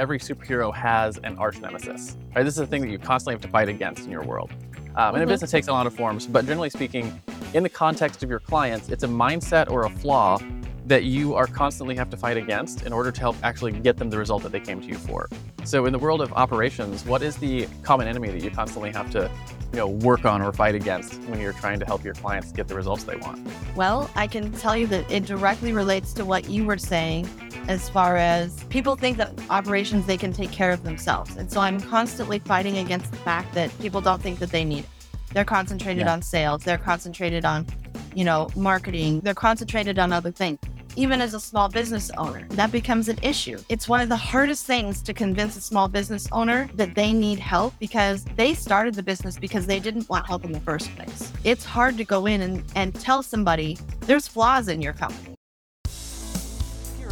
every superhero has an arch nemesis. Right? This is a thing that you constantly have to fight against in your world. Um, and a Mhm. business takes a lot of forms, but generally speaking, in the context of your clients, it's a mindset or a flaw that you are constantly have to fight against in order to help actually get them the result that they came to you for. So in the world of operations, what is the common enemy that you constantly have to, you know, work on or fight against when you're trying to help your clients get the results they want? Well, I can tell you that it directly relates to what you were saying as far as people think that operations they can take care of themselves. And so I'm constantly fighting against the fact that people don't think that they need it. They're concentrated Yeah. on sales, they're concentrated on, you know, marketing, they're concentrated on other things. Even as a small business owner, that becomes an issue. It's one of the hardest things to convince a small business owner that they need help because they started the business because they didn't want help in the first place. It's hard to go in and, and tell somebody there's flaws in your company.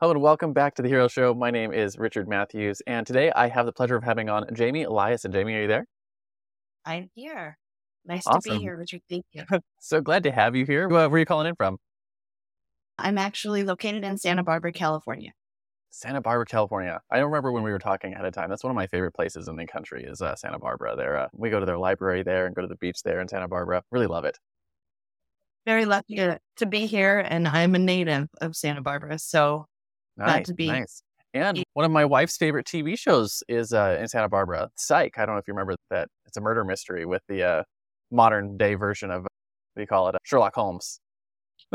Hello and welcome back to the Hero Show. My name is Richard Matthews, and today I have the pleasure of having on Jamie Eliason. And Jamie, are you there? I'm here. Nice to be here, Richard. Thank you. So glad to have you here. Where are you calling in from? I'm actually located in Santa Barbara, California. Santa Barbara, California. I remember when we were talking ahead of time. That's one of my favorite places in the country is uh, Santa Barbara. There, uh, we go to their library there and go to the beach there in Santa Barbara. Really love it. Very lucky to, to be here, and I'm a native of Santa Barbara. So Nice, to be nice. And one of my wife's favorite TV shows is uh, in Santa Barbara, Psych. I don't know if you remember that. It's a murder mystery with the uh, modern day version of what do you call it, Sherlock Holmes.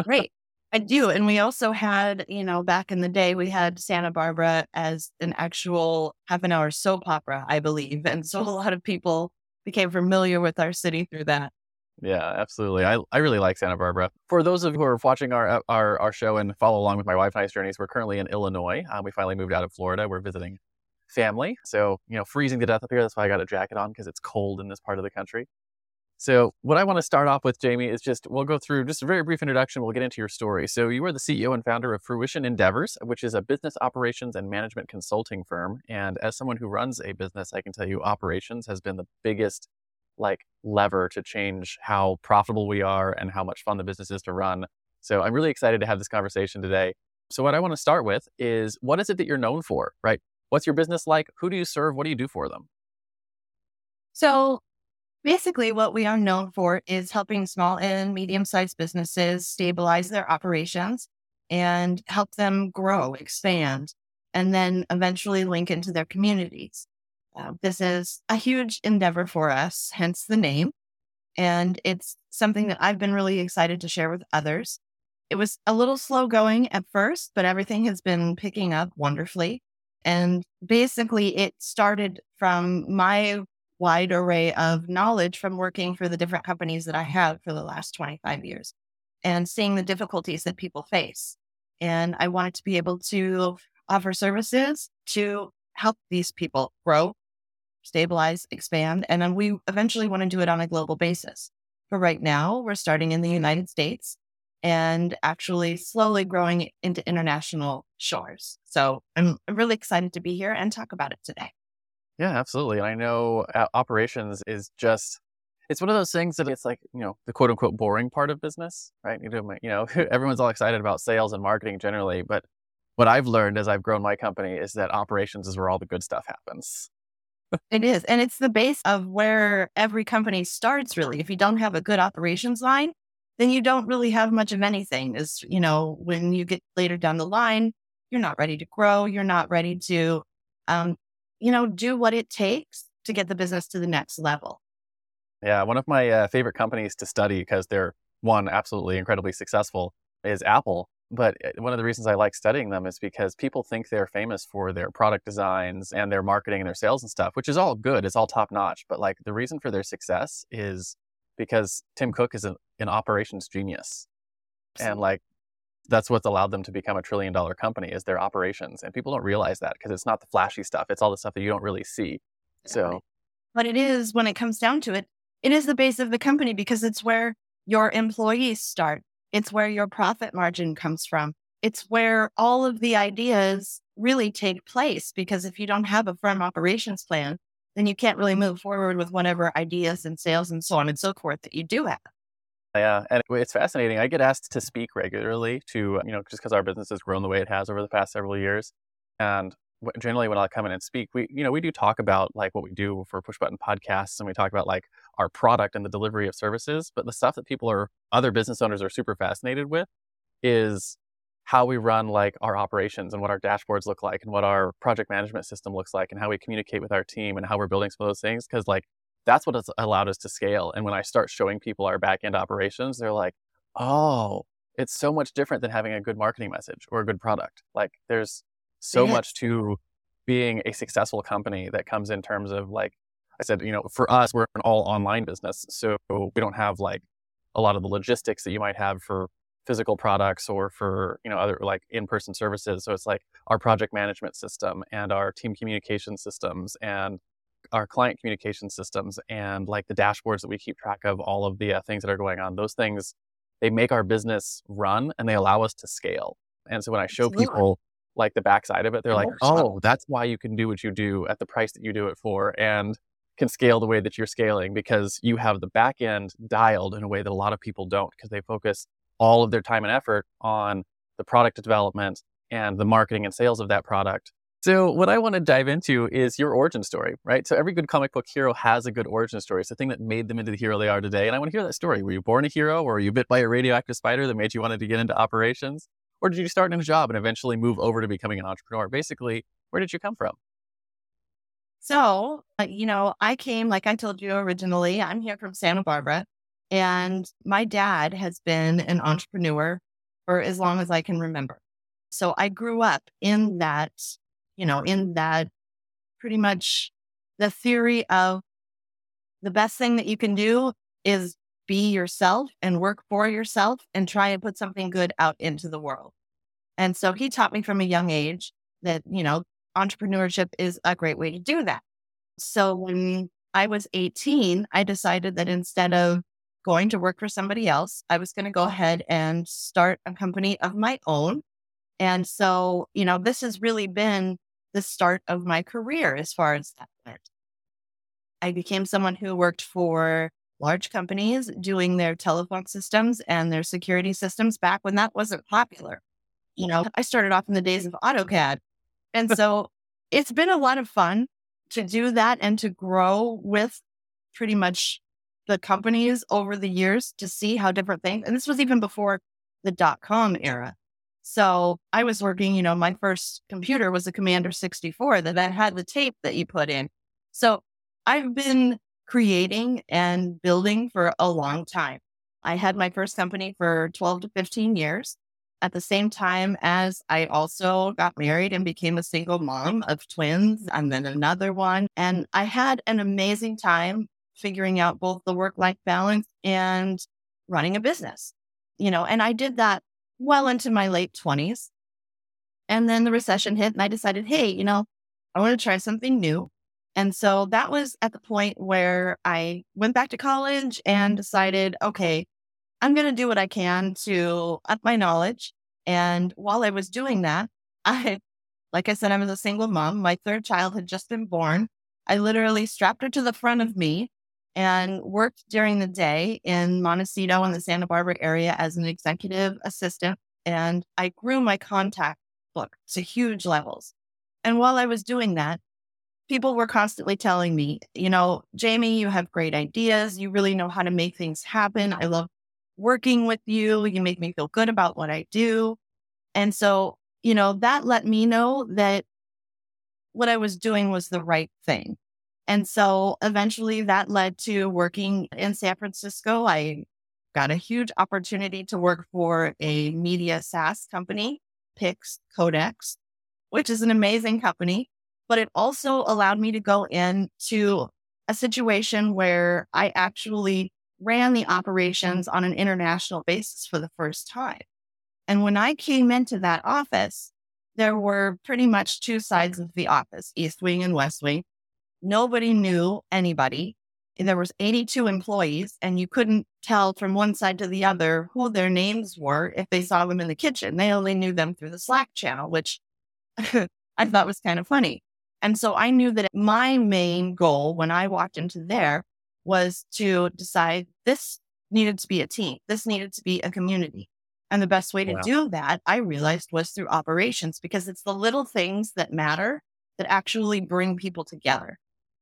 great. I do. And we also had, you know, back in the day, we had Santa Barbara as an actual half an hour soap opera, I believe. And so a lot of people became familiar with our city through that. Yeah, absolutely. I, I really like Santa Barbara. For those of you who are watching our our, our show and follow along with my wife and I's journeys, we're currently in Illinois. Um, we finally moved out of Florida. We're visiting family. So, you know, freezing to death up here. That's why I got a jacket on because it's cold in this part of the country. So, what I want to start off with, Jamie, is just we'll go through just a very brief introduction. We'll get into your story. So, you are the CEO and founder of Fruition Endeavors, which is a business operations and management consulting firm. And as someone who runs a business, I can tell you operations has been the biggest like lever to change how profitable we are and how much fun the business is to run. So, I'm really excited to have this conversation today. So, what I want to start with is what is it that you're known for, right? What's your business like? Who do you serve? What do you do for them? So basically, what we are known for is helping small and medium sized businesses stabilize their operations and help them grow, expand, and then eventually link into their communities. Uh, this is a huge endeavor for us, hence the name. And it's something that I've been really excited to share with others. It was a little slow going at first, but everything has been picking up wonderfully. And basically, it started from my wide array of knowledge from working for the different companies that I have for the last 25 years and seeing the difficulties that people face. And I wanted to be able to offer services to help these people grow, stabilize, expand. And then we eventually want to do it on a global basis. But right now, we're starting in the United States and actually slowly growing into international shores. So I'm really excited to be here and talk about it today. Yeah, absolutely. And I know uh, operations is just it's one of those things that it's like, you know, the quote unquote boring part of business, right? You know, everyone's all excited about sales and marketing generally, but what I've learned as I've grown my company is that operations is where all the good stuff happens. It is. And it's the base of where every company starts, really. If you don't have a good operations line, then you don't really have much of anything. Is, you know, when you get later down the line, you're not ready to grow. You're not ready to, um, you know, do what it takes to get the business to the next level. Yeah, one of my uh, favorite companies to study because they're one absolutely incredibly successful is Apple. But uh, one of the reasons I like studying them is because people think they're famous for their product designs and their marketing and their sales and stuff, which is all good. It's all top notch. But like the reason for their success is because Tim Cook is an, an operations genius. And like that's what's allowed them to become a trillion dollar company is their operations. And people don't realize that because it's not the flashy stuff. It's all the stuff that you don't really see. So, but it is when it comes down to it, it is the base of the company because it's where your employees start. It's where your profit margin comes from. It's where all of the ideas really take place because if you don't have a firm operations plan, then you can't really move forward with whatever ideas and sales and so on and so forth that you do have. Yeah, and it's fascinating. I get asked to speak regularly to, you know, just because our business has grown the way it has over the past several years. And generally when I come in and speak, we, you know, we do talk about like what we do for push button podcasts and we talk about like our product and the delivery of services. But the stuff that people are, other business owners are super fascinated with is how we run like our operations and what our dashboards look like and what our project management system looks like and how we communicate with our team and how we're building some of those things. Cause like that's what has allowed us to scale. And when I start showing people our back end operations, they're like, oh, it's so much different than having a good marketing message or a good product. Like there's so much to being a successful company that comes in terms of like I said, you know, for us, we're an all online business. So we don't have like a lot of the logistics that you might have for physical products or for, you know, other like in-person services. So it's like our project management system and our team communication systems and our client communication systems and like the dashboards that we keep track of all of the uh, things that are going on. Those things, they make our business run and they allow us to scale. And so when I show Absolutely. people like the backside of it, they're like, oh, that's why you can do what you do at the price that you do it for. And can scale the way that you're scaling because you have the back end dialed in a way that a lot of people don't because they focus all of their time and effort on the product development and the marketing and sales of that product. So, what I want to dive into is your origin story, right? So, every good comic book hero has a good origin story. It's the thing that made them into the hero they are today. And I want to hear that story. Were you born a hero or were you bit by a radioactive spider that made you wanted to get into operations? Or did you start in a job and eventually move over to becoming an entrepreneur? Basically, where did you come from? So, uh, you know, I came, like I told you originally, I'm here from Santa Barbara, and my dad has been an entrepreneur for as long as I can remember. So I grew up in that, you know, in that pretty much the theory of the best thing that you can do is be yourself and work for yourself and try and put something good out into the world. And so he taught me from a young age that, you know, entrepreneurship is a great way to do that. So when I was 18, I decided that instead of going to work for somebody else, I was going to go ahead and start a company of my own. And so, you know, this has really been the start of my career as far as that went. I became someone who worked for large companies doing their telephone systems and their security systems back when that wasn't popular. You know, I started off in the days of AutoCAD and so it's been a lot of fun to do that and to grow with pretty much the companies over the years to see how different things, and this was even before the dot com era. So I was working, you know, my first computer was a Commodore 64 that I had the tape that you put in. So I've been creating and building for a long time. I had my first company for 12 to 15 years at the same time as I also got married and became a single mom of twins and then another one. And I had an amazing time figuring out both the work life balance and running a business, you know, and I did that well into my late 20s. And then the recession hit and I decided, hey, you know, I want to try something new. And so that was at the point where I went back to college and decided, okay, I'm going to do what I can to up my knowledge. And while I was doing that, I, like I said, I was a single mom. My third child had just been born. I literally strapped her to the front of me and worked during the day in Montecito in the Santa Barbara area as an executive assistant. And I grew my contact book to huge levels. And while I was doing that, people were constantly telling me, you know, Jamie, you have great ideas. You really know how to make things happen. I love working with you. You make me feel good about what I do. And so, you know, that let me know that what I was doing was the right thing. And so eventually that led to working in San Francisco. I got a huge opportunity to work for a media SaaS company, Pix Codex, which is an amazing company. But it also allowed me to go into a situation where I actually ran the operations on an international basis for the first time. And when I came into that office, there were pretty much two sides of the office, East Wing and West Wing. Nobody knew anybody. There was 82 employees and you couldn't tell from one side to the other who their names were if they saw them in the kitchen. They only knew them through the Slack channel, which I thought was kind of funny. And so I knew that my main goal when I walked into there was to decide this needed to be a team. This needed to be a community. And the best way to wow. do that, I realized, was through operations because it's the little things that matter that actually bring people together.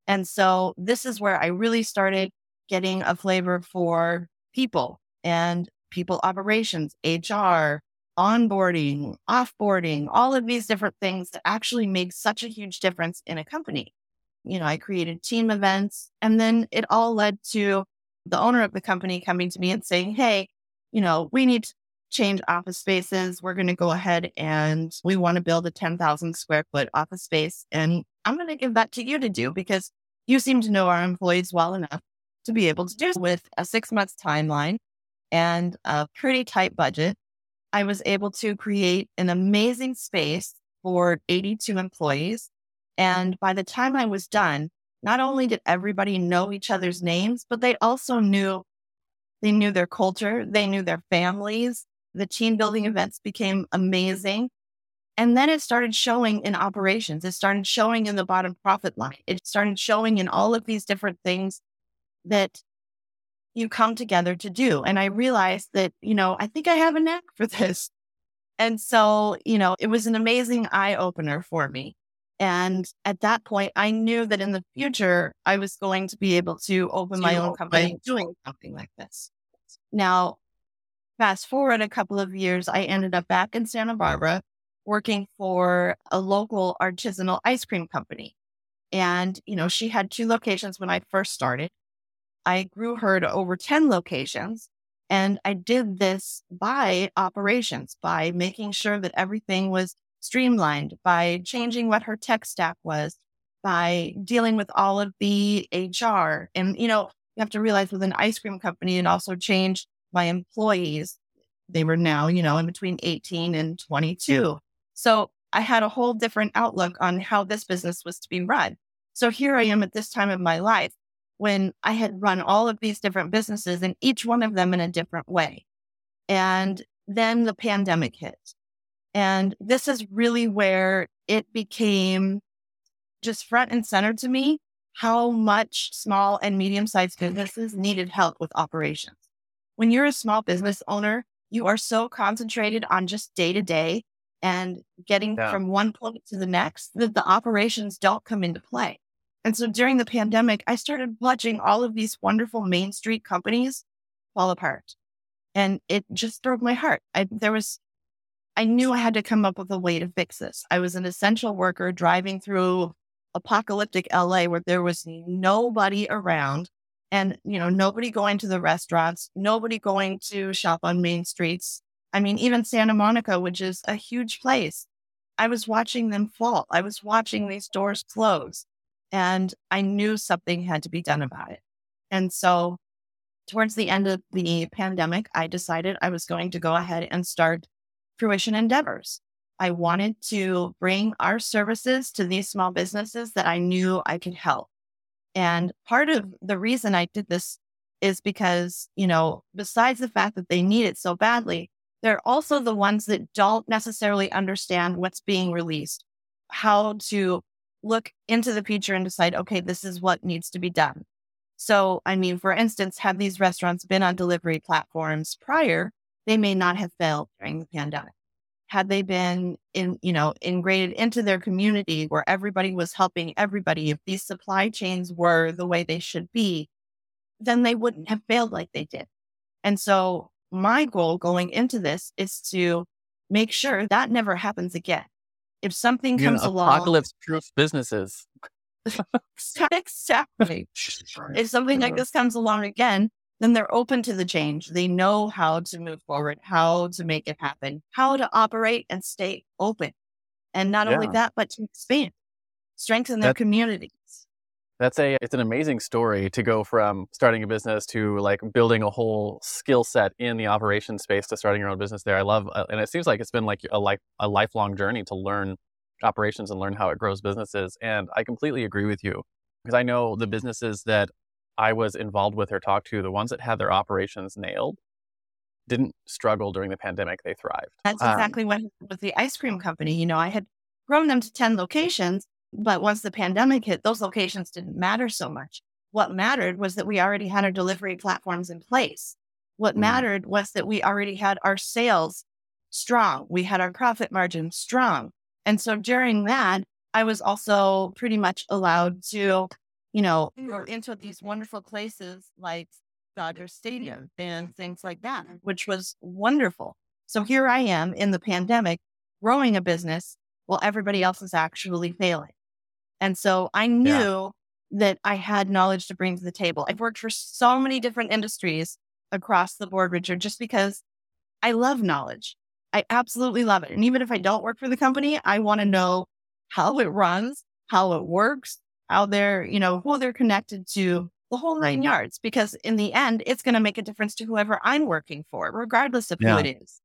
And so this is where I really started getting a flavor for people and people operations, HR, onboarding, offboarding, all of these different things that actually make such a huge difference in a company. You know, I created team events and then it all led to the owner of the company coming to me and saying, Hey, you know, we need to change office spaces. We're going to go ahead and we want to build a 10,000 square foot office space. And I'm going to give that to you to do because you seem to know our employees well enough to be able to do with a six months timeline and a pretty tight budget. I was able to create an amazing space for 82 employees. And by the time I was done, not only did everybody know each other's names, but they also knew they knew their culture, they knew their families. The team building events became amazing. And then it started showing in operations. It started showing in the bottom profit line. It started showing in all of these different things that you come together to do. And I realized that, you know, I think I have a knack for this. And so, you know, it was an amazing eye opener for me. And at that point, I knew that in the future, I was going to be able to open my own company doing something like this. Now, fast forward a couple of years, I ended up back in Santa Barbara working for a local artisanal ice cream company. And, you know, she had two locations when I first started. I grew her to over 10 locations. And I did this by operations, by making sure that everything was streamlined, by changing what her tech stack was, by dealing with all of the HR. And, you know, you have to realize with an ice cream company, it also changed my employees. They were now, you know, in between 18 and 22. So I had a whole different outlook on how this business was to be run. So here I am at this time of my life when I had run all of these different businesses and each one of them in a different way. And then the pandemic hit. And this is really where it became just front and center to me how much small and medium sized businesses needed help with operations. When you're a small business owner, you are so concentrated on just day to day and getting yeah. from one point to the next that the operations don't come into play. And so during the pandemic, I started watching all of these wonderful Main Street companies fall apart. And it just broke my heart. I, there was, I knew I had to come up with a way to fix this. I was an essential worker driving through apocalyptic LA where there was nobody around and, you know, nobody going to the restaurants, nobody going to shop on main streets. I mean, even Santa Monica, which is a huge place, I was watching them fall. I was watching these doors close and I knew something had to be done about it. And so towards the end of the pandemic, I decided I was going to go ahead and start Fruition Endeavors. I wanted to bring our services to these small businesses that I knew I could help. And part of the reason I did this is because, you know, besides the fact that they need it so badly, they're also the ones that don't necessarily understand what's being released, how to look into the future and decide, okay, this is what needs to be done. So, I mean, for instance, had these restaurants been on delivery platforms prior, they may not have failed during the pandemic. Had they been in, you know, integrated into their community where everybody was helping everybody, if these supply chains were the way they should be, then they wouldn't have failed like they did. And so my goal going into this is to make sure that never happens again. If something you comes know, along, apocalypse proof businesses. exactly. If something like this comes along again, then they're open to the change. They know how to move forward, how to make it happen, how to operate and stay open. And not yeah. only that, but to expand, strengthen their That's, communities. That's a it's an amazing story to go from starting a business to like building a whole skill set in the operation space to starting your own business there. I love uh, and it seems like it's been like a life a lifelong journey to learn operations and learn how it grows businesses. And I completely agree with you because I know the businesses that I was involved with or talked to, the ones that had their operations nailed, didn't struggle during the pandemic. They thrived. That's um, exactly um, what with the ice cream company. You know, I had grown them to 10 locations, but once the pandemic hit, those locations didn't matter so much. What mattered was that we already had our delivery platforms in place. What mm-hmm. mattered was that we already had our sales strong. We had our profit margin strong. And so during that, I was also pretty much allowed to, you know, go into these wonderful places like Dodger Stadium and things like that, which was wonderful. So here I am in the pandemic growing a business while everybody else is actually failing. And so I knew yeah. that I had knowledge to bring to the table. I've worked for so many different industries across the board, Richard, just because I love knowledge. I absolutely love it. And even if I don't work for the company, I want to know how it runs, how it works, how they're, you know, who they're connected to, the whole nine yards. Because in the end, it's going to make a difference to whoever I'm working for, regardless of yeah. who it is.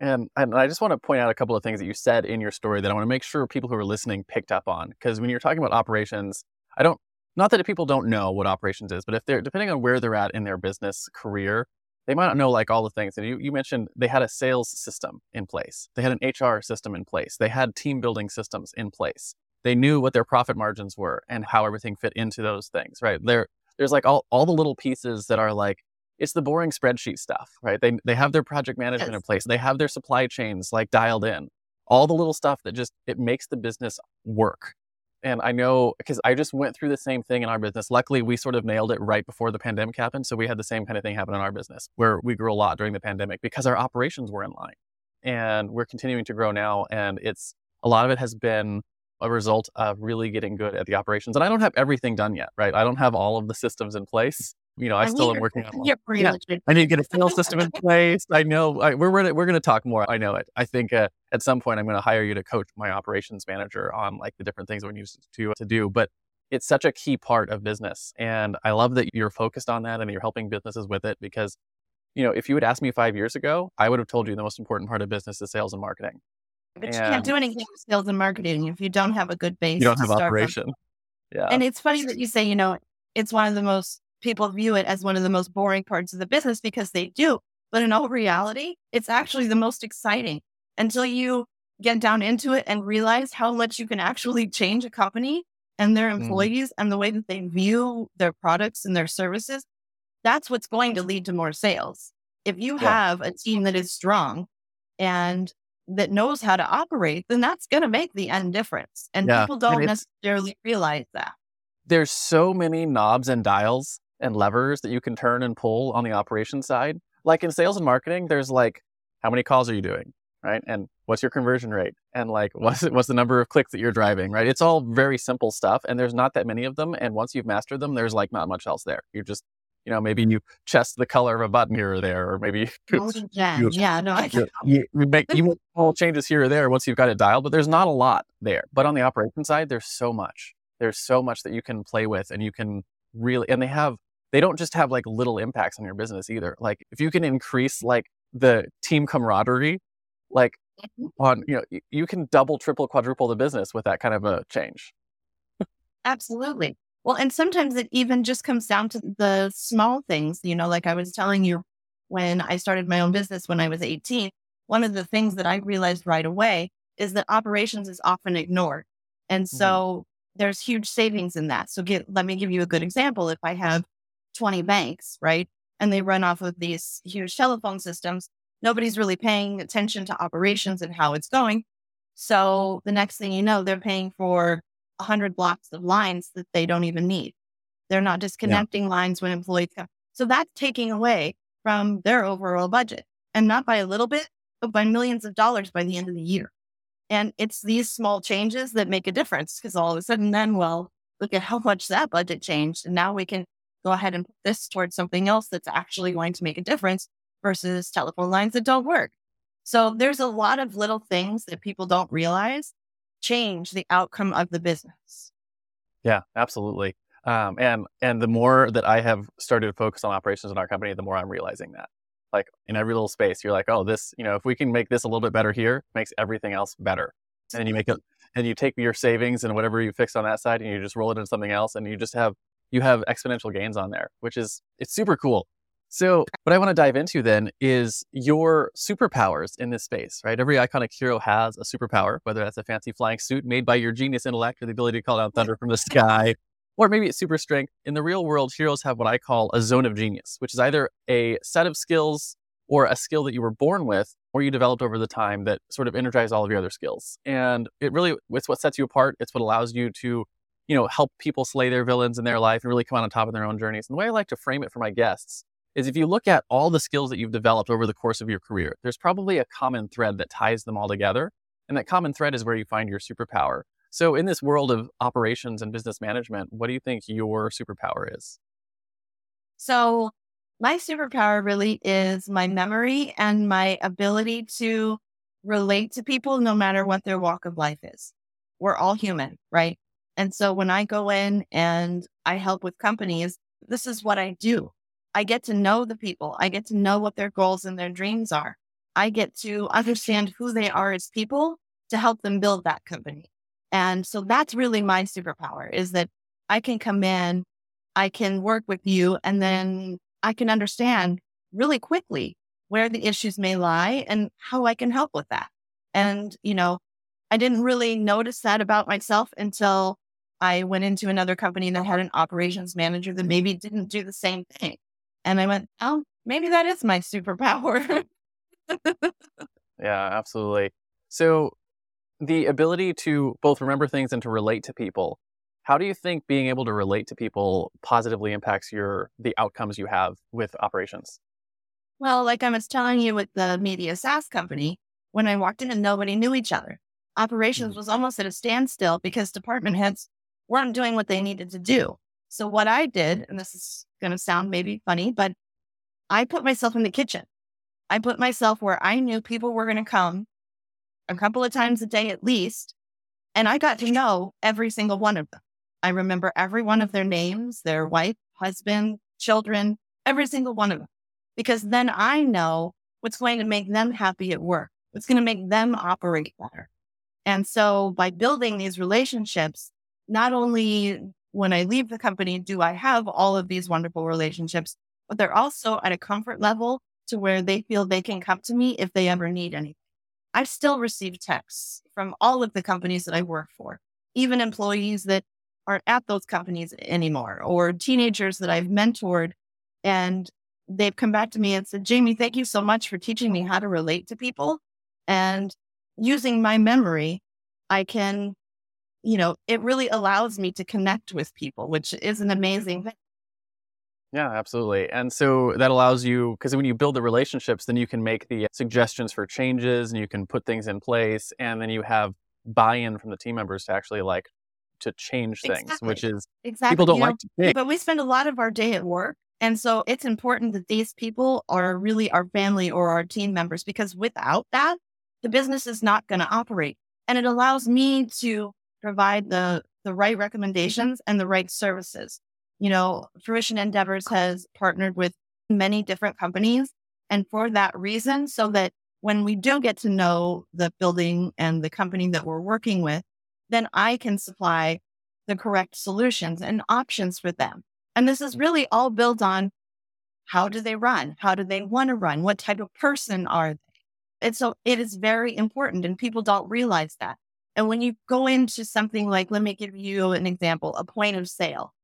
And, and I just want to point out a couple of things that you said in your story that I want to make sure people who are listening picked up on. Because when you're talking about operations, I don't, not that people don't know what operations is, but if they're, depending on where they're at in their business career, they might not know like all the things. And you, you mentioned they had a sales system in place. They had an HR system in place. They had team building systems in place. They knew what their profit margins were and how everything fit into those things, right? There, there's like all, all the little pieces that are like, it's the boring spreadsheet stuff, right? They, they have their project management yes. in place. They have their supply chains like dialed in. All the little stuff that just, it makes the business work. And I know because I just went through the same thing in our business. Luckily, we sort of nailed it right before the pandemic happened. So we had the same kind of thing happen in our business where we grew a lot during the pandemic because our operations were in line. And we're continuing to grow now. And it's a lot of it has been a result of really getting good at the operations. And I don't have everything done yet, right? I don't have all of the systems in place you know, I, I still am working on. Yeah, I need to get a sales system in place. I know I, we're we're, we're going to talk more. I know it. I think uh, at some point I'm going to hire you to coach my operations manager on like the different things we need to to do. But it's such a key part of business, and I love that you're focused on that and you're helping businesses with it because, you know, if you had asked me five years ago, I would have told you the most important part of business is sales and marketing. But and you can't do anything with sales and marketing if you don't have a good base. You don't have operation. From. Yeah. And it's funny that you say, you know, it's one of the most people view it as one of the most boring parts of the business because they do. But in all reality, it's actually the most exciting until you get down into it and realize how much you can actually change a company and their mm. employees mm. and the way that they view their products and their services. That's what's going to lead to more sales. If you yeah. have a team that is strong and that knows how to operate, then that's going to make the end difference. And yeah. people don't and necessarily realize that. There's so many knobs and dials and levers that you can turn and pull on the operation side. Like in sales and marketing, there's like, how many calls are you doing? Right. And what's your conversion rate? And like, what's, what's the number of clicks that you're driving? Right. It's all very simple stuff. And there's not that many of them. And once you've mastered them, there's like not much else there. You're just, you know, maybe you chest the color of a button here or there, or maybe oh, yeah, you, yeah, no, I you, you make you make small changes here or there once you've got it dialed, but there's not a lot there. But on the operation side, there's so much. There's so much that you can play with, and you can really, and they have they don't just have like little impacts on your business either. Like if you can increase like the team camaraderie, like mm-hmm. on, you know, you can double, triple, quadruple the business with that kind of a change. Absolutely. Well, and sometimes it even just comes down to the small things, you know, like I was telling you when I started my own business when I was 18, one of the things that I realized right away is that operations is often ignored. And mm-hmm. so mm-hmm. there's huge savings in that. So get, let me give you a good example. If I have 20 banks, right? And they run off of these huge telephone systems. Nobody's really paying attention to operations and how it's going. So the next thing you know, they're paying for 100 blocks of lines that they don't even need. They're not disconnecting yeah. lines when employees come. So that's taking away from their overall budget and not by a little bit, but by millions of dollars by the end of the year. And it's these small changes that make a difference because all of a sudden, then, well, look at how much that budget changed. And now we can go ahead and put this towards something else that's actually going to make a difference versus telephone lines that don't work. So there's a lot of little things that people don't realize change the outcome of the business. Yeah, absolutely. Um, and and the more that I have started to focus on operations in our company, the more I'm realizing that. Like in every little space, you're like, oh, this, you know, if we can make this a little bit better here, makes everything else better. And then you make it, and you take your savings and whatever you fixed on that side, and you just roll it into something else, and you just have you have exponential gains on there, which is it's super cool. So, what I want to dive into then is your superpowers in this space, right? Every iconic hero has a superpower, whether that's a fancy flying suit made by your genius intellect or the ability to call down thunder from the sky, or maybe it's super strength. In the real world, heroes have what I call a zone of genius, which is either a set of skills or a skill that you were born with or you developed over the time that sort of energize all of your other skills. And it really, it's what sets you apart. It's what allows you to, you know, help people slay their villains in their life and really come out on top of their own journeys. And the way I like to frame it for my guests is if you look at all the skills that you've developed over the course of your career, there's probably a common thread that ties them all together. And that common thread is where you find your superpower. So, in this world of operations and business management, what do you think your superpower is? So, my superpower really is my memory and my ability to relate to people no matter what their walk of life is. We're all human, right? And so, when I go in and I help with companies, this is what I do. I get to know the people. I get to know what their goals and their dreams are. I get to understand who they are as people to help them build that company. And so that's really my superpower is that I can come in, I can work with you, and then I can understand really quickly where the issues may lie and how I can help with that. And, you know, I didn't really notice that about myself until I went into another company that had an operations manager that maybe didn't do the same thing. And I went, oh, maybe that is my superpower. yeah, absolutely. So, the ability to both remember things and to relate to people, how do you think being able to relate to people positively impacts your the outcomes you have with operations? Well, like I was telling you with the media SaaS company, when I walked in and nobody knew each other, operations mm-hmm. was almost at a standstill because department heads weren't doing what they needed to do. So what I did, and this is going to sound maybe funny, but I put myself in the kitchen. I put myself where I knew people were going to come a couple of times a day at least. And I got to know every single one of them. I remember every one of their names, their wife, husband, children, every single one of them. Because then I know what's going to make them happy at work, what's going to make them operate better. And so by building these relationships, not only when I leave the company do I have all of these wonderful relationships, but they're also at a comfort level to where they feel they can come to me if they ever need anything. I've still received texts from all of the companies that I work for, even employees that aren't at those companies anymore, or teenagers that I've mentored. And they've come back to me and said, Jamie, thank you so much for teaching me how to relate to people. And using my memory, I can, you know, it really allows me to connect with people, which is an amazing thing. Yeah, absolutely. And so that allows you, because when you build the relationships, then you can make the suggestions for changes and you can put things in place. And then you have buy in from the team members to actually like to change things, exactly. which is exactly. people don't you like know, to But we spend a lot of our day at work. And so it's important that these people are really our family or our team members because without that, the business is not going to operate. And it allows me to provide the, the right recommendations and the right services you know, Fruition Endeavors has partnered with many different companies. And for that reason, so that when we do get to know the building and the company that we're working with, then I can supply the correct solutions and options for them. And this is really all built on how do they run? How do they want to run? What type of person are they? And so it is very important, and people don't realize that. And when you go into something like, let me give you an example, a point of sale,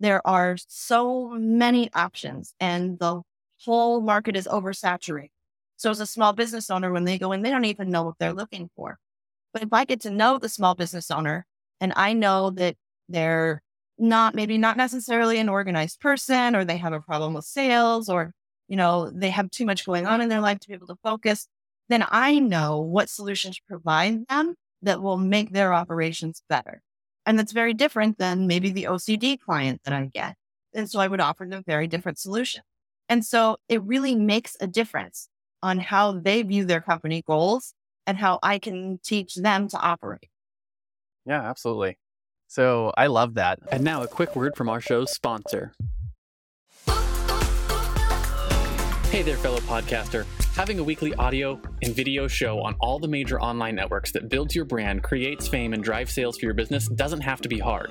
there are so many options and the whole market is oversaturated. So as a small business owner, when they go in, they don't even know what they're looking for. But if I get to know the small business owner and I know that they're not maybe not necessarily an organized person or they have a problem with sales or you know they have too much going on in their life to be able to focus then i know what solutions to provide them that will make their operations better And that's very different than maybe the OCD client that I get. And so I would offer them very different solutions. And so it really makes a difference on how they view their company goals and how I can teach them to operate. Yeah, absolutely. So I love that. And now a quick word from our show's sponsor. Hey there, fellow podcaster. Having a weekly audio and video show on all the major online networks that builds your brand, creates fame, and drives sales for your business doesn't have to be hard.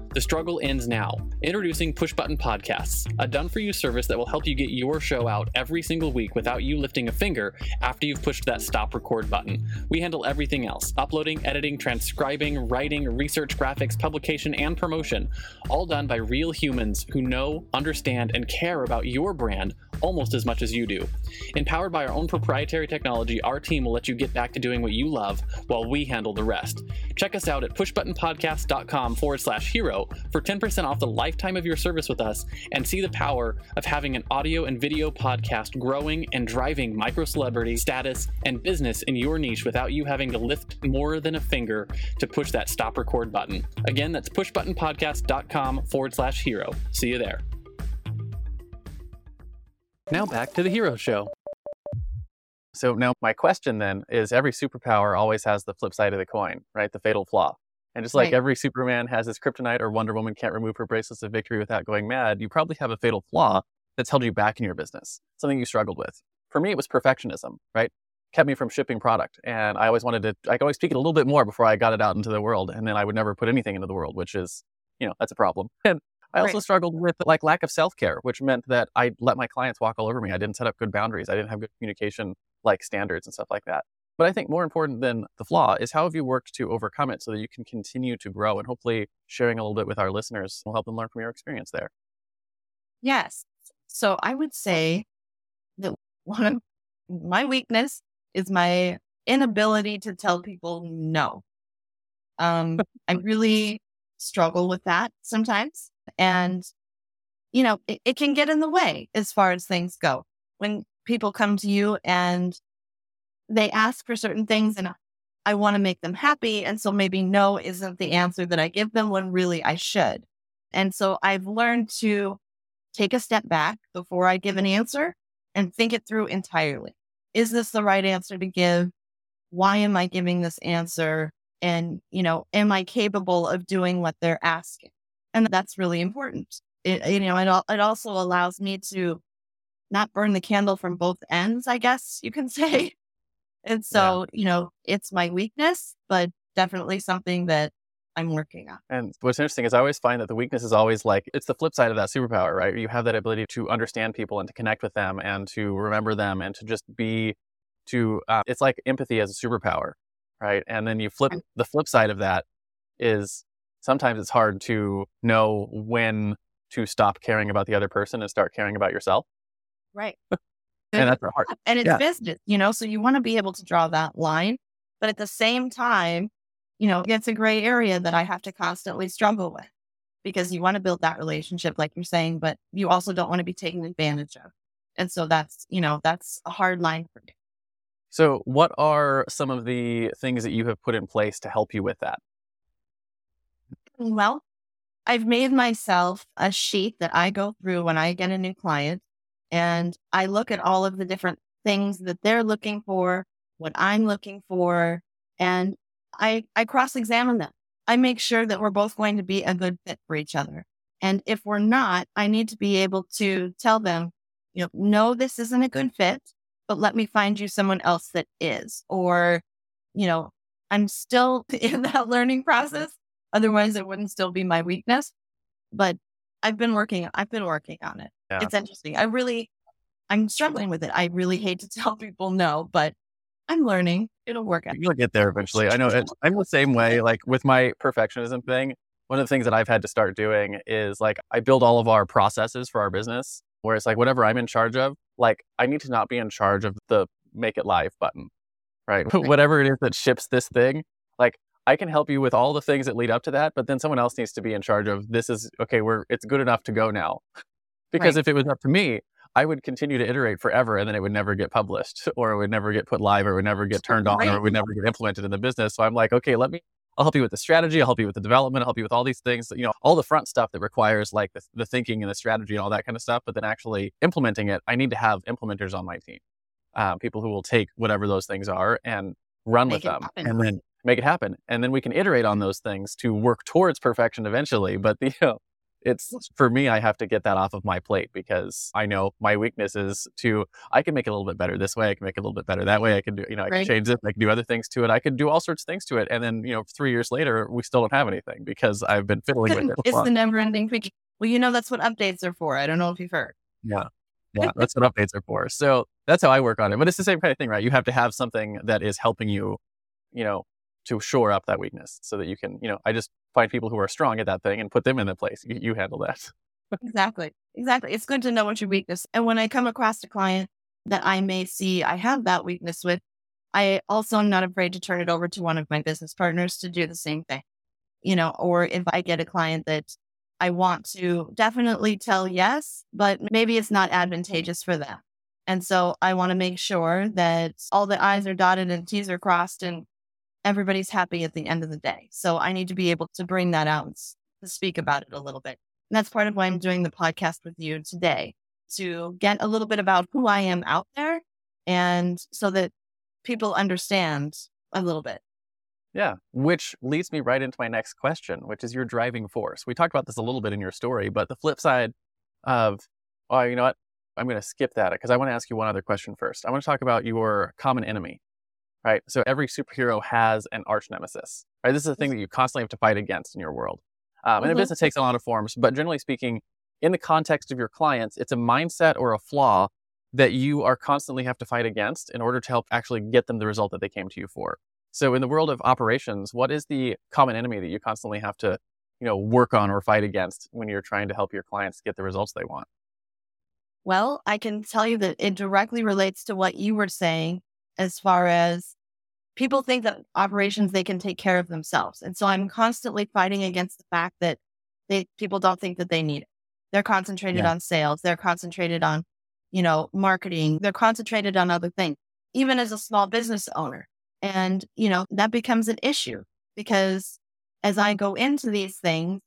The struggle ends now. Introducing Push Button Podcasts, a done for you service that will help you get your show out every single week without you lifting a finger after you've pushed that stop record button. We handle everything else uploading, editing, transcribing, writing, research, graphics, publication, and promotion, all done by real humans who know, understand, and care about your brand almost as much as you do. Empowered by our own proprietary technology, our team will let you get back to doing what you love while we handle the rest. Check us out at pushbuttonpodcast.com forward slash hero for 10% off the lifetime of your service with us and see the power of having an audio and video podcast growing and driving micro celebrity status and business in your niche without you having to lift more than a finger to push that stop record button. Again, that's pushbuttonpodcast.com forward slash hero. See you there. Now back to the hero show. So now my question then is every superpower always has the flip side of the coin, right? The fatal flaw. And just like Right. every Superman has his kryptonite or Wonder Woman can't remove her bracelets of victory without going mad, you probably have a fatal flaw that's held you back in your business, something you struggled with. For me, it was perfectionism, right? Kept me from shipping product. And I always wanted to, I could always speak it a little bit more before I got it out into the world. And then I would never put anything into the world, which is, you know, that's a problem. And I also Right. struggled with like lack of self care, which meant that I let my clients walk all over me. I didn't set up good boundaries. I didn't have good communication like standards and stuff like that. But I think more important than the flaw is how have you worked to overcome it so that you can continue to grow and hopefully sharing a little bit with our listeners will help them learn from your experience there. Yes. So I would say that one of my weakness is my inability to tell people no. Um, I really struggle with that sometimes. And, you know, it, it can get in the way as far as things go. When people come to you and they ask for certain things and I want to make them happy. And so maybe no isn't the answer that I give them when really I should. And so I've learned to take a step back before I give an answer and think it through entirely. Is this the right answer to give? Why am I giving this answer? And, you know, am I capable of doing what they're asking? And that's really important. It, you know, it, it also allows me to not burn the candle from both ends, I guess you can say. And so, you know, it's my weakness, but definitely something that I'm working on. And what's interesting is I always find that the weakness is always like it's the flip side of that superpower, right? You have that ability to understand people and to connect with them and to remember them and to just be to uh, it's like empathy as a superpower, right? And then you flip the flip side of that is sometimes it's hard to know when to stop caring about the other person and start caring about yourself. Right. And that's hard. and it's Yeah. business, you know, so you want to be able to draw that line. But at the same time, you know, it's a gray area that I have to constantly struggle with because you want to build that relationship, like you're saying, but you also don't want to be taken advantage of. And so that's, you know, that's a hard line for me. So, what are some of the things that you have put in place to help you with that? Mm, well, I've made myself a sheet that I go through when I get a new client and I look at all of the different things that they're looking for, what I'm looking for, and I, I cross examine them. I make sure that we're both going to be a good fit for each other. And if we're not, I need to be able to tell them, you know, no, this isn't a good fit, but let me find you someone else that is. Or, you know, I'm still in that learning process. Otherwise, it wouldn't still be my weakness. But I've been working. I've been working on it. Yeah. It's interesting. I really, I'm struggling with it. I really hate to tell people no, but I'm learning. It'll work out. You'll get there eventually. I know it, I'm the same way. Like with my perfectionism thing, one of the things that I've had to start doing is like I build all of our processes for our business where it's like whatever I'm in charge of, like I need to not be in charge of the make it live button, right? Right. whatever it is that ships this thing, like I can help you with all the things that lead up to that, but then someone else needs to be in charge of this is okay, we're it's good enough to go now. Because Right. if it was up to me, I would continue to iterate forever and then it would never get published or it would never get put live or it would never get turned on or it would never get implemented in the business. So I'm like, okay, let me I'll help you with the strategy, I'll help you with the development, I'll help you with all these things, you know, all the front stuff that requires like the, the thinking and the strategy and all that kind of stuff. But then actually implementing it, I need to have implementers on my team, uh, people who will take whatever those things are and run Make with them happen. and then make it happen. And then we can iterate on those things to work towards perfection eventually. But the, you know, it's for me, I have to get that off of my plate because I know my weakness is to, I can make it a little bit better this way. I can make it a little bit better that way. I can do, you know, I can change it. I can do other things to it. I can do all sorts of things to it. And then, you know, three years later, we still don't have anything because I've been fiddling with it. It's Well, the never ending. Well, you know, that's what updates are for. I don't know if you've heard. Yeah. Yeah. That's what updates are for. So that's how I work on it. But it's the same kind of thing, right? You have to have something that is helping you, you know, to shore up that weakness so that you can, you know, I just find people who are strong at that thing and put them in the place. You, you handle that. Exactly. Exactly. It's good to know what your weakness. And when I come across a client that I may see I have that weakness with, I also am not afraid to turn it over to one of my business partners to do the same thing. You know, or if I get a client that I want to definitely tell yes, but maybe it's not advantageous for them. And so I want to make sure that all the I's are dotted and T's are crossed and everybody's happy at the end of the day. So I need to be able to bring that out and to speak about it a little bit. And that's part of why I'm mm-hmm. doing the podcast with you today to get a little bit about who I am out there and so that people understand a little bit. Yeah. Which leads me right into my next question, which is your driving force. We talked about this a little bit in your story, but the flip side of, oh, you know what? I'm going to skip that because I want to ask you one other question first. I want to talk about your common enemy, right? So every superhero has an arch nemesis, right? This is a thing that you constantly have to fight against in your world. Um, and a Mhm. business takes a lot of forms, but generally speaking, in the context of your clients, it's a mindset or a flaw that you are constantly have to fight against in order to help actually get them the result that they came to you for. So in the world of operations, what is the common enemy that you constantly have to, you know, work on or fight against when you're trying to help your clients get the results they want? Well, I can tell you that it directly relates to what you were saying as far as people think that operations they can take care of themselves. And so I'm constantly fighting against the fact that they people don't think that they need it. They're concentrated Yeah. on sales, they're concentrated on, you know, marketing, they're concentrated on other things, even as a small business owner. And, you know, that becomes an issue because as I go into these things,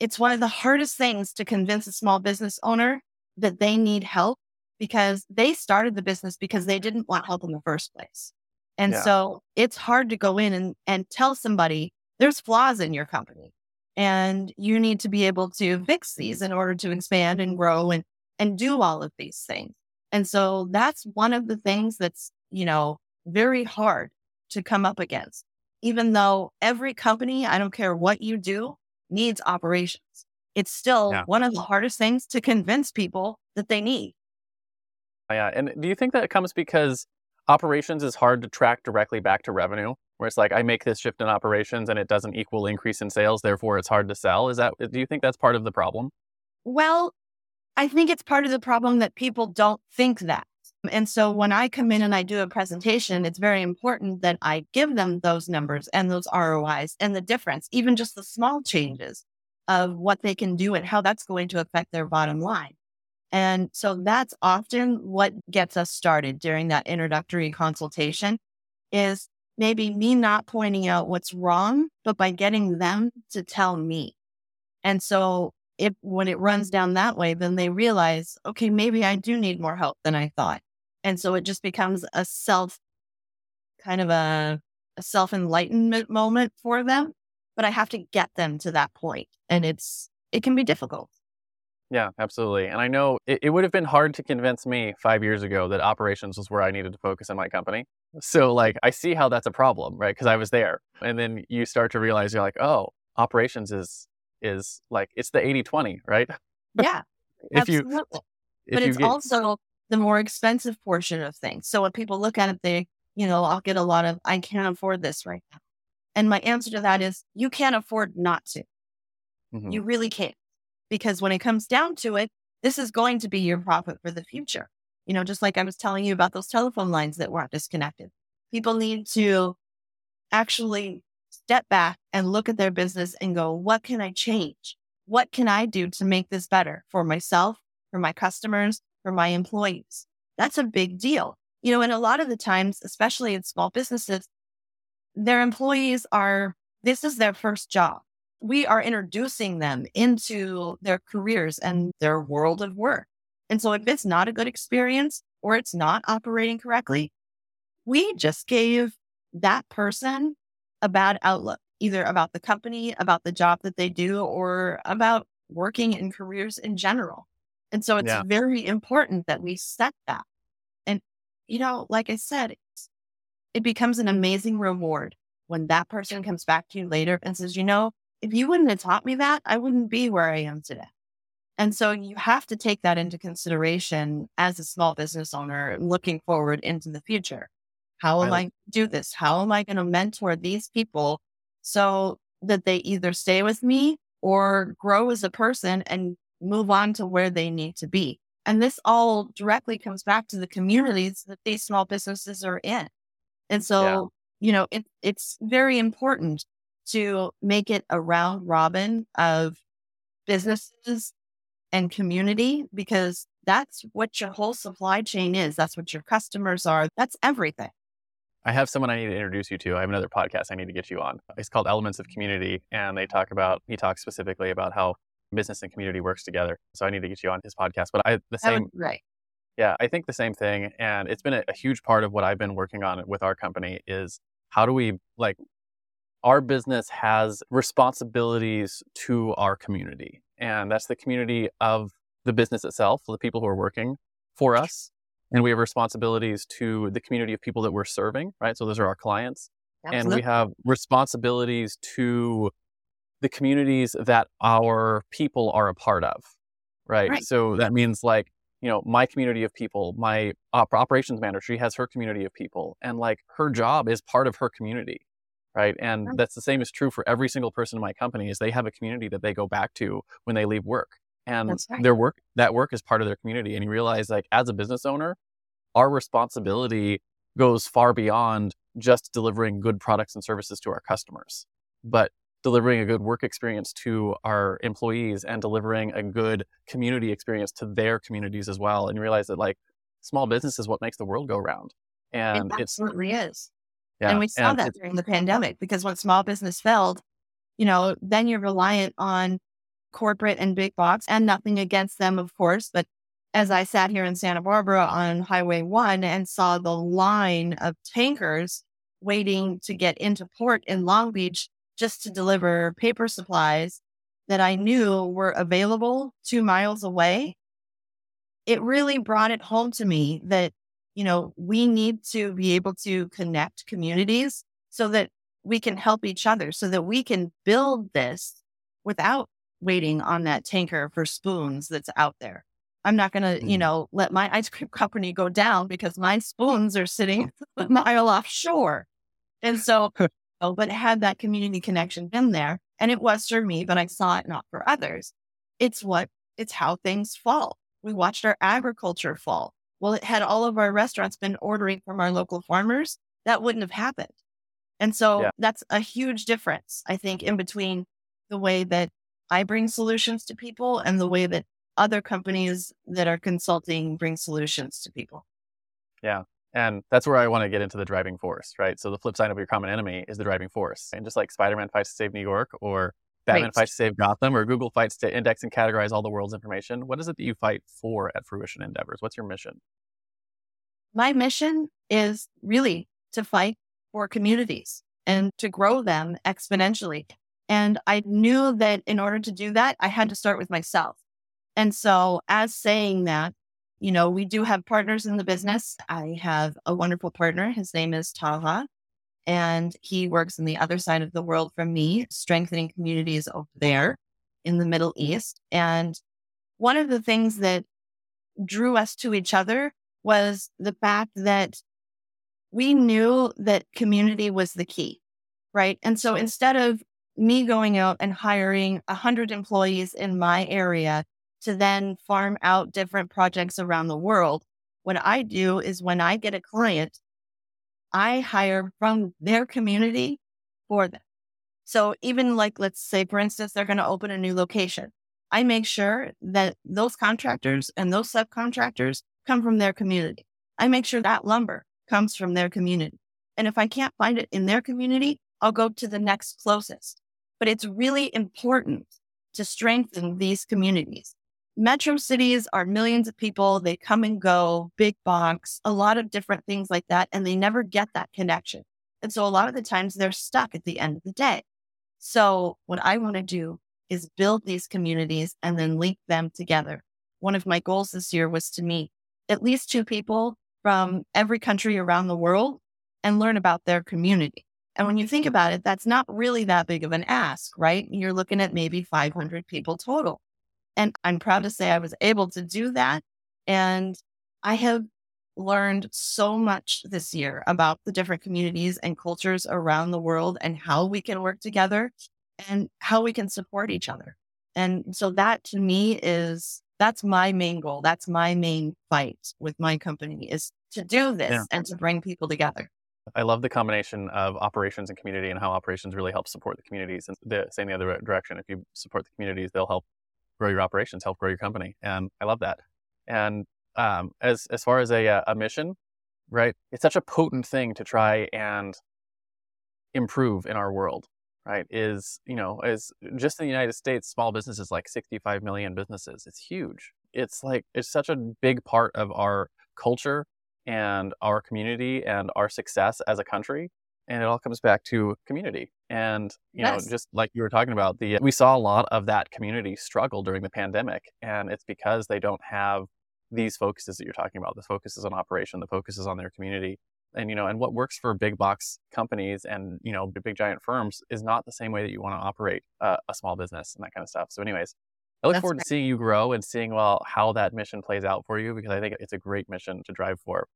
it's one of the hardest things to convince a small business owner that they need help because they started the business because they didn't want help in the first place. And Yeah. so it's hard to go in and, and tell somebody there's flaws in your company and you need to be able to fix these in order to expand and grow and, and do all of these things. And so that's one of the things that's, you know, very hard to come up against, even though every company, I don't care what you do, needs operations. It's still Yeah. one of the hardest things to convince people that they need. Oh, yeah. And do you think that comes because operations is hard to track directly back to revenue? Where it's like I make this shift in operations and it doesn't equal increase in sales, therefore it's hard to sell. Is that do you think that's part of the problem? Well, I think it's part of the problem that people don't think that. And so when I come in and I do a presentation, it's very important that I give them those numbers and those ROIs and the difference, even just the small changes of what they can do and how that's going to affect their bottom line. And so that's often what gets us started during that introductory consultation is maybe me not pointing out what's wrong, but by getting them to tell me. And so if when it runs down that way, then they realize, okay, maybe I do need more help than I thought. And so it just becomes a self kind of a, a self enlightenment moment for them. But I have to get them to that point, And it's it can be difficult. Yeah, absolutely. And I know it, it would have been hard to convince me five years ago that operations was where I needed to focus in my company. So, like, I see how that's a problem, right? Because I was there. And then you start to realize you're like, oh, operations is is like it's the 80 20, right? Yeah. If you absolutely. if but you it's get, also the more expensive portion of things. So when people look at it, they, you know, I'll get a lot of, I can't afford this right now. And my answer to that is, you can't afford not to. Mhm. You really can't. Because when it comes down to it, this is going to be your profit for the future. You know, just like I was telling you about those telephone lines that weren't disconnected. People need to actually step back and look at their business and go, what can I change? What can I do to make this better for myself, for my customers, for my employees? That's a big deal. You know, and a lot of the times, especially in small businesses, their employees are, this is their first job. We are introducing them into their careers and their world of work. And so if it's not a good experience or it's not operating correctly, we just gave that person a bad outlook, either about the company, about the job that they do, or about working in careers in general. And so it's yeah. very important that we set that. And, you know, like I said, it becomes an amazing reward when that person comes back to you later and says, you know, if you wouldn't have taught me that, I wouldn't be where I am today. And so you have to take that into consideration as a small business owner looking forward into the future. How am I, I do this? How am I going to mentor these people so that they either stay with me or grow as a person and move on to where they need to be? And this all directly comes back to the communities that these small businesses are in. And so, yeah. you know, it, it's very important to make it a round robin of businesses and community because that's what your whole supply chain is. That's what your customers are. That's everything. I have someone I need to introduce you to. I have another podcast I need to get you on. It's called Elements of Community, and they talk about he talks specifically about how business and community works together. So I need to get you on his podcast. But I the same right. Yeah, I think the same thing, and it's been a, a huge part of what I've been working on with our company is how do we like our business has responsibilities to our community, and that's the community of the business itself, the people who are working for us, and we have responsibilities to the community of people that we're serving, right? So those are our clients. Absolutely. And we have responsibilities to the communities that our people are a part of, right? right. So that means like, you know, my community of people, my op- operations manager, she has her community of people, and like her job is part of her community, right? And that's the same is true for every single person in my company is they have a community that they go back to when they leave work and right. their work that work is part of their community and you realize like as a business owner our responsibility goes far beyond just delivering good products and services to our customers but delivering a good work experience to our employees and delivering a good community experience to their communities as well and you realize that like small business is what makes the world go round and it absolutely it's, is yeah, and we saw and that during the pandemic because when small business failed you know then you're reliant on corporate and big box, and nothing against them, of course. But as I sat here in Santa Barbara on Highway 1 and saw the line of tankers waiting to get into port in Long Beach just to deliver paper supplies that I knew were available two miles away, it really brought it home to me that, you know, we need to be able to connect communities so that we can help each other, so that we can build this without waiting on that tanker for spoons that's out there. I'm not going to, mm. you know, let my ice cream company go down because my spoons are sitting a mile offshore. And so, oh, but had that community connection been there, and it was for me, but I saw it not for others. It's what, it's how things fall. We watched our agriculture fall. Well, it had all of our restaurants been ordering from our local farmers, that wouldn't have happened. And so yeah. that's a huge difference, I think, in between the way that I bring solutions to people and the way that other companies that are consulting bring solutions to people. Yeah. And that's where I want to get into the driving force, right? So the flip side of your common enemy is the driving force. And just like Spider-Man fights to save New York or Batman right. fights to save Gotham or Google fights to index and categorize all the world's information, what is it that you fight for at Fruition Endeavors? What's your mission? My mission is really to fight for communities and to grow them exponentially. And I knew that in order to do that, I had to start with myself. And so, as saying that, you know, we do have partners in the business. I have a wonderful partner. His name is Taha, and he works in the other side of the world from me, strengthening communities over there in the Middle East. And one of the things that drew us to each other was the fact that we knew that community was the key, right? And so instead of me going out and hiring 100 employees in my area to then farm out different projects around the world. What I do is when I get a client, I hire from their community for them. So even like, let's say, for instance, they're going to open a new location. I make sure that those contractors and those subcontractors come from their community. I make sure that lumber comes from their community. And if I can't find it in their community, I'll go to the next closest. But it's really important to strengthen these communities. Metro cities are millions of people. They come and go, big box, a lot of different things like that. And they never get that connection. And so a lot of the times they're stuck at the end of the day. So what I want to do is build these communities and then link them together. One of my goals this year was to meet at least two people from every country around the world and learn about their community. And when you think about it, that's not really that big of an ask, right? You're looking at maybe 500 people total. And I'm proud to say I was able to do that. And I have learned so much this year about the different communities and cultures around the world and how we can work together and how we can support each other. And so that to me is that's my main goal. That's my main fight with my company is to do this yeah. and to bring people together. I love the combination of operations and community and how operations really help support the communities and the same the other direction. If you support the communities, they'll help grow your operations, help grow your company. And I love that. And um, as, as far as a, uh, a mission, right, it's such a potent thing to try and improve in our world, right? Is, you know, is just in the United States, small businesses like 65 million businesses. It's huge. It's like, it's such a big part of our culture and our community and our success as a country and it all comes back to community and you yes. know just like you were talking about the we saw a lot of that community struggle during the pandemic and it's because they don't have these focuses that you're talking about the focus is on operation the focus is on their community and you know and what works for big box companies and you know big giant firms is not the same way that you want to operate a small business and that kind of stuff so anyways I look That's forward great. to seeing you grow and seeing well how that mission plays out for you because I think it's a great mission to drive for.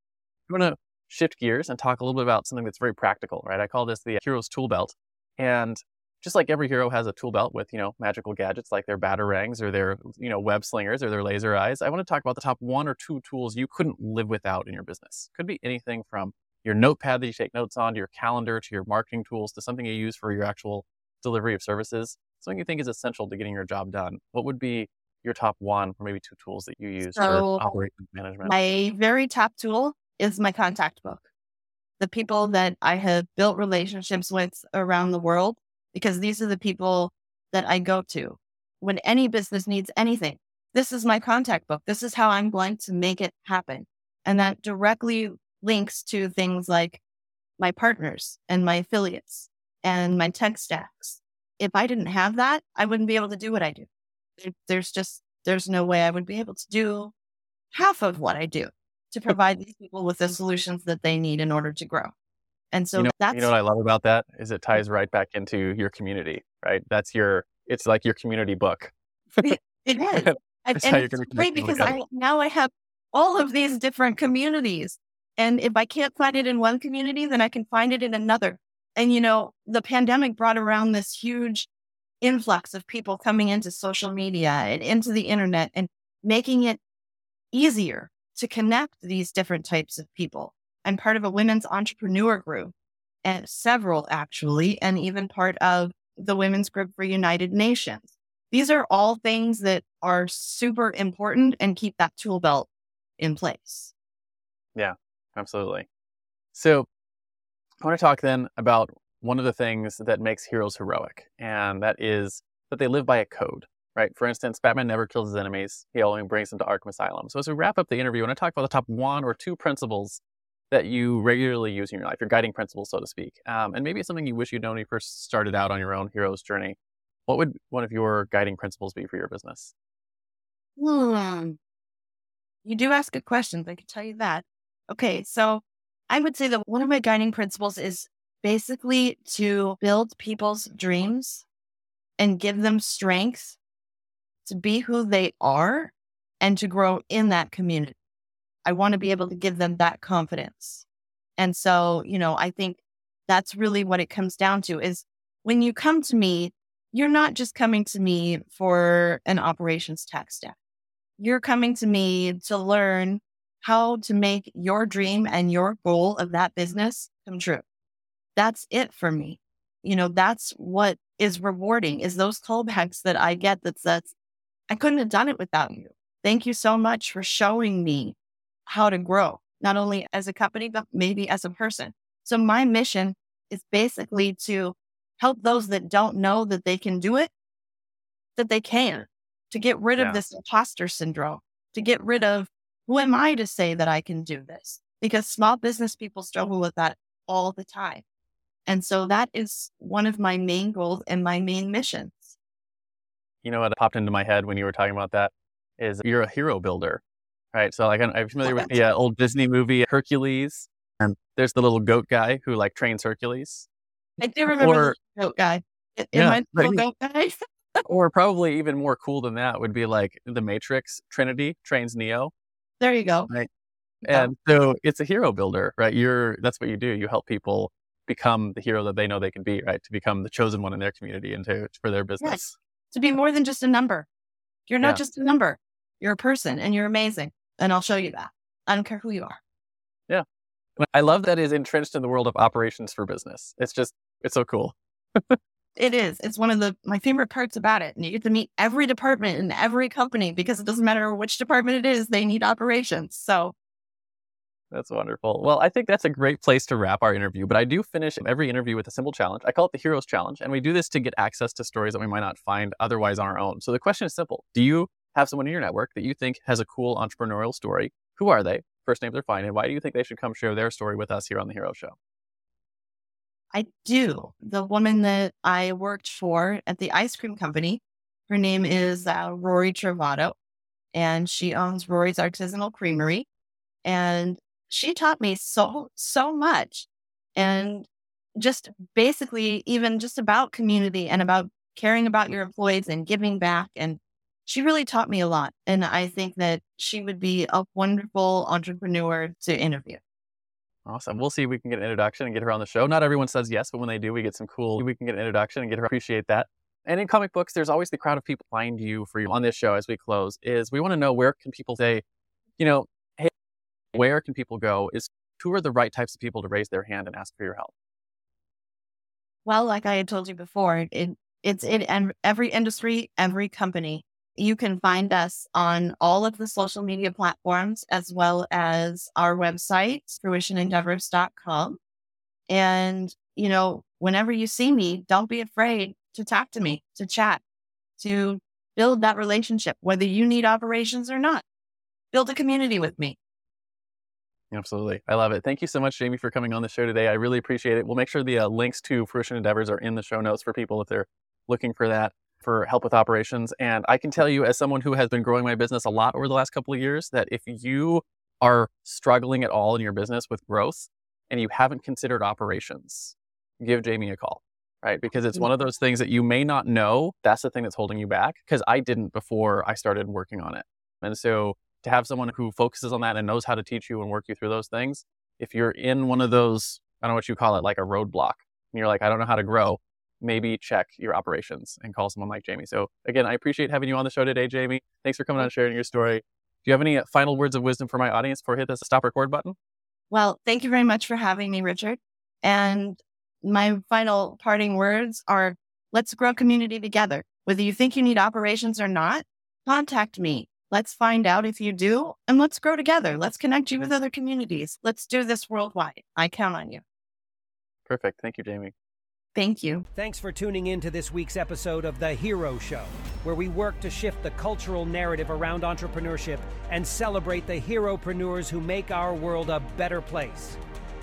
I'm going to shift gears and talk a little bit about something that's very practical, right? I call this the hero's tool belt. And just like every hero has a tool belt with, you know, magical gadgets like their batarangs or their, you know, web slingers or their laser eyes, I want to talk about the top one or two tools you couldn't live without in your business. Could be anything from your notepad that you take notes on, to your calendar, to your marketing tools, to something you use for your actual delivery of services, something you think is essential to getting your job done. What would be your top one or maybe two tools that you use so for operations management? My very top tool is my contact book. The people that I have built relationships with around the world, because these are the people that I go to when any business needs anything. This is my contact book. This is how I'm going to make it happen. And that directly links to things like my partners and my affiliates and my tech stacks. If I didn't have that, I wouldn't be able to do what I do. There's just, there's no way I would be able to do half of what I do to provide these people with the solutions that they need in order to grow. And so you know, that's you know what I love about that is it ties right back into your community, right? That's your it's like your community book. it, it is. and, and it's great because I now I have all of these different communities. And if I can't find it in one community, then I can find it in another. And you know, the pandemic brought around this huge influx of people coming into social media and into the internet and making it easier to connect these different types of people. I'm part of a women's entrepreneur group, and several actually, and even part of the women's group for United Nations. These are all things that are super important and keep that tool belt in place. Yeah, absolutely. So I want to talk then about one of the things that makes heroes heroic, and that is that they live by a code right? For instance, Batman never kills his enemies. He only brings them to Arkham Asylum. So as we wrap up the interview, I want to talk about the top one or two principles that you regularly use in your life, your guiding principles, so to speak. Um, and maybe it's something you wish you'd known when you first started out on your own hero's journey. What would one of your guiding principles be for your business? Hmm. You do ask good questions. I can tell you that. Okay. So I would say that one of my guiding principles is basically to build people's dreams and give them strength to be who they are and to grow in that community. I want to be able to give them that confidence. And so, you know, I think that's really what it comes down to is when you come to me, you're not just coming to me for an operations tech stack. you're coming to me to learn how to make your dream and your goal of that business come true. That's it for me. You know, that's what is rewarding is those callbacks that I get that says, I couldn't have done it without you. Thank you so much for showing me how to grow, not only as a company, but maybe as a person. So my mission is basically to help those that don't know that they can do it, that they can, to get rid yeah. of this imposter syndrome, to get rid of who am I to say that I can do this? Because small business people struggle with that all the time. And so that is one of my main goals and my main missions. You know what popped into my head when you were talking about that is you're a hero builder, right? So like I'm familiar with the uh, old Disney movie Hercules, and there's the little goat guy who like trains Hercules. I do remember or, the goat guy. Am yeah, I the goat guy? or probably even more cool than that would be like the Matrix Trinity trains Neo. There you go. Right. And so it's a hero builder, right? You're that's what you do. You help people become the hero that they know they can be, right? To become the chosen one in their community and to for their business. Yes. To be more than just a number. You're not yeah. just a number. You're a person and you're amazing. And I'll show you that. I don't care who you are. Yeah. I love that is entrenched in the world of operations for business. It's just it's so cool. it is. It's one of the my favorite parts about it. And you get to meet every department in every company because it doesn't matter which department it is, they need operations. So that's wonderful. Well, I think that's a great place to wrap our interview. But I do finish every interview with a simple challenge. I call it the Heroes Challenge. And we do this to get access to stories that we might not find otherwise on our own. So the question is simple Do you have someone in your network that you think has a cool entrepreneurial story? Who are they? First name, they're fine. And why do you think they should come share their story with us here on the Hero Show? I do. The woman that I worked for at the ice cream company, her name is uh, Rory Travato, and she owns Rory's Artisanal Creamery. And she taught me so, so much. And just basically, even just about community and about caring about your employees and giving back. And she really taught me a lot. And I think that she would be a wonderful entrepreneur to interview. Awesome. We'll see if we can get an introduction and get her on the show. Not everyone says yes, but when they do, we get some cool, we can get an introduction and get her. Appreciate that. And in comic books, there's always the crowd of people find you for you on this show as we close is we want to know where can people say, you know, where can people go? Is who are the right types of people to raise their hand and ask for your help? Well, like I had told you before, it, it's in every industry, every company. You can find us on all of the social media platforms as well as our website, fruitionendeavors.com. And, you know, whenever you see me, don't be afraid to talk to me, to chat, to build that relationship, whether you need operations or not. Build a community with me. Absolutely. I love it. Thank you so much, Jamie, for coming on the show today. I really appreciate it. We'll make sure the uh, links to Fruition Endeavors are in the show notes for people if they're looking for that for help with operations. And I can tell you, as someone who has been growing my business a lot over the last couple of years, that if you are struggling at all in your business with growth and you haven't considered operations, give Jamie a call, right? Because it's one of those things that you may not know. That's the thing that's holding you back because I didn't before I started working on it. And so to have someone who focuses on that and knows how to teach you and work you through those things, if you're in one of those, I don't know what you call it, like a roadblock, and you're like, I don't know how to grow, maybe check your operations and call someone like Jamie. So again, I appreciate having you on the show today, Jamie. Thanks for coming on and sharing your story. Do you have any uh, final words of wisdom for my audience before I hit the stop record button? Well, thank you very much for having me, Richard. And my final parting words are let's grow community together. Whether you think you need operations or not, contact me. Let's find out if you do and let's grow together. Let's connect you with mm-hmm. other communities. Let's do this worldwide. I count on you. Perfect. Thank you, Jamie. Thank you. Thanks for tuning in to this week's episode of The Hero Show, where we work to shift the cultural narrative around entrepreneurship and celebrate the heropreneurs who make our world a better place.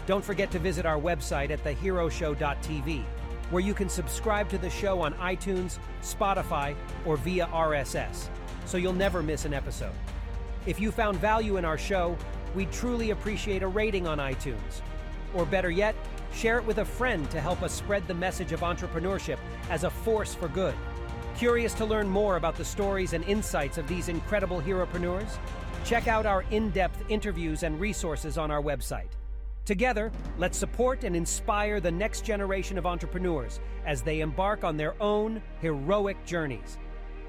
Don't forget to visit our website at theheroshow.tv, where you can subscribe to the show on iTunes, Spotify, or via RSS, so you'll never miss an episode. If you found value in our show, we'd truly appreciate a rating on iTunes. Or better yet, Share it with a friend to help us spread the message of entrepreneurship as a force for good. Curious to learn more about the stories and insights of these incredible heropreneurs? Check out our in depth interviews and resources on our website. Together, let's support and inspire the next generation of entrepreneurs as they embark on their own heroic journeys.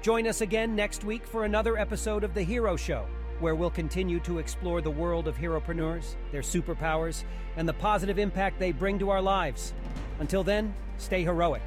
Join us again next week for another episode of The Hero Show, where we'll continue to explore the world of heropreneurs, their superpowers, and the positive impact they bring to our lives. Until then, stay heroic.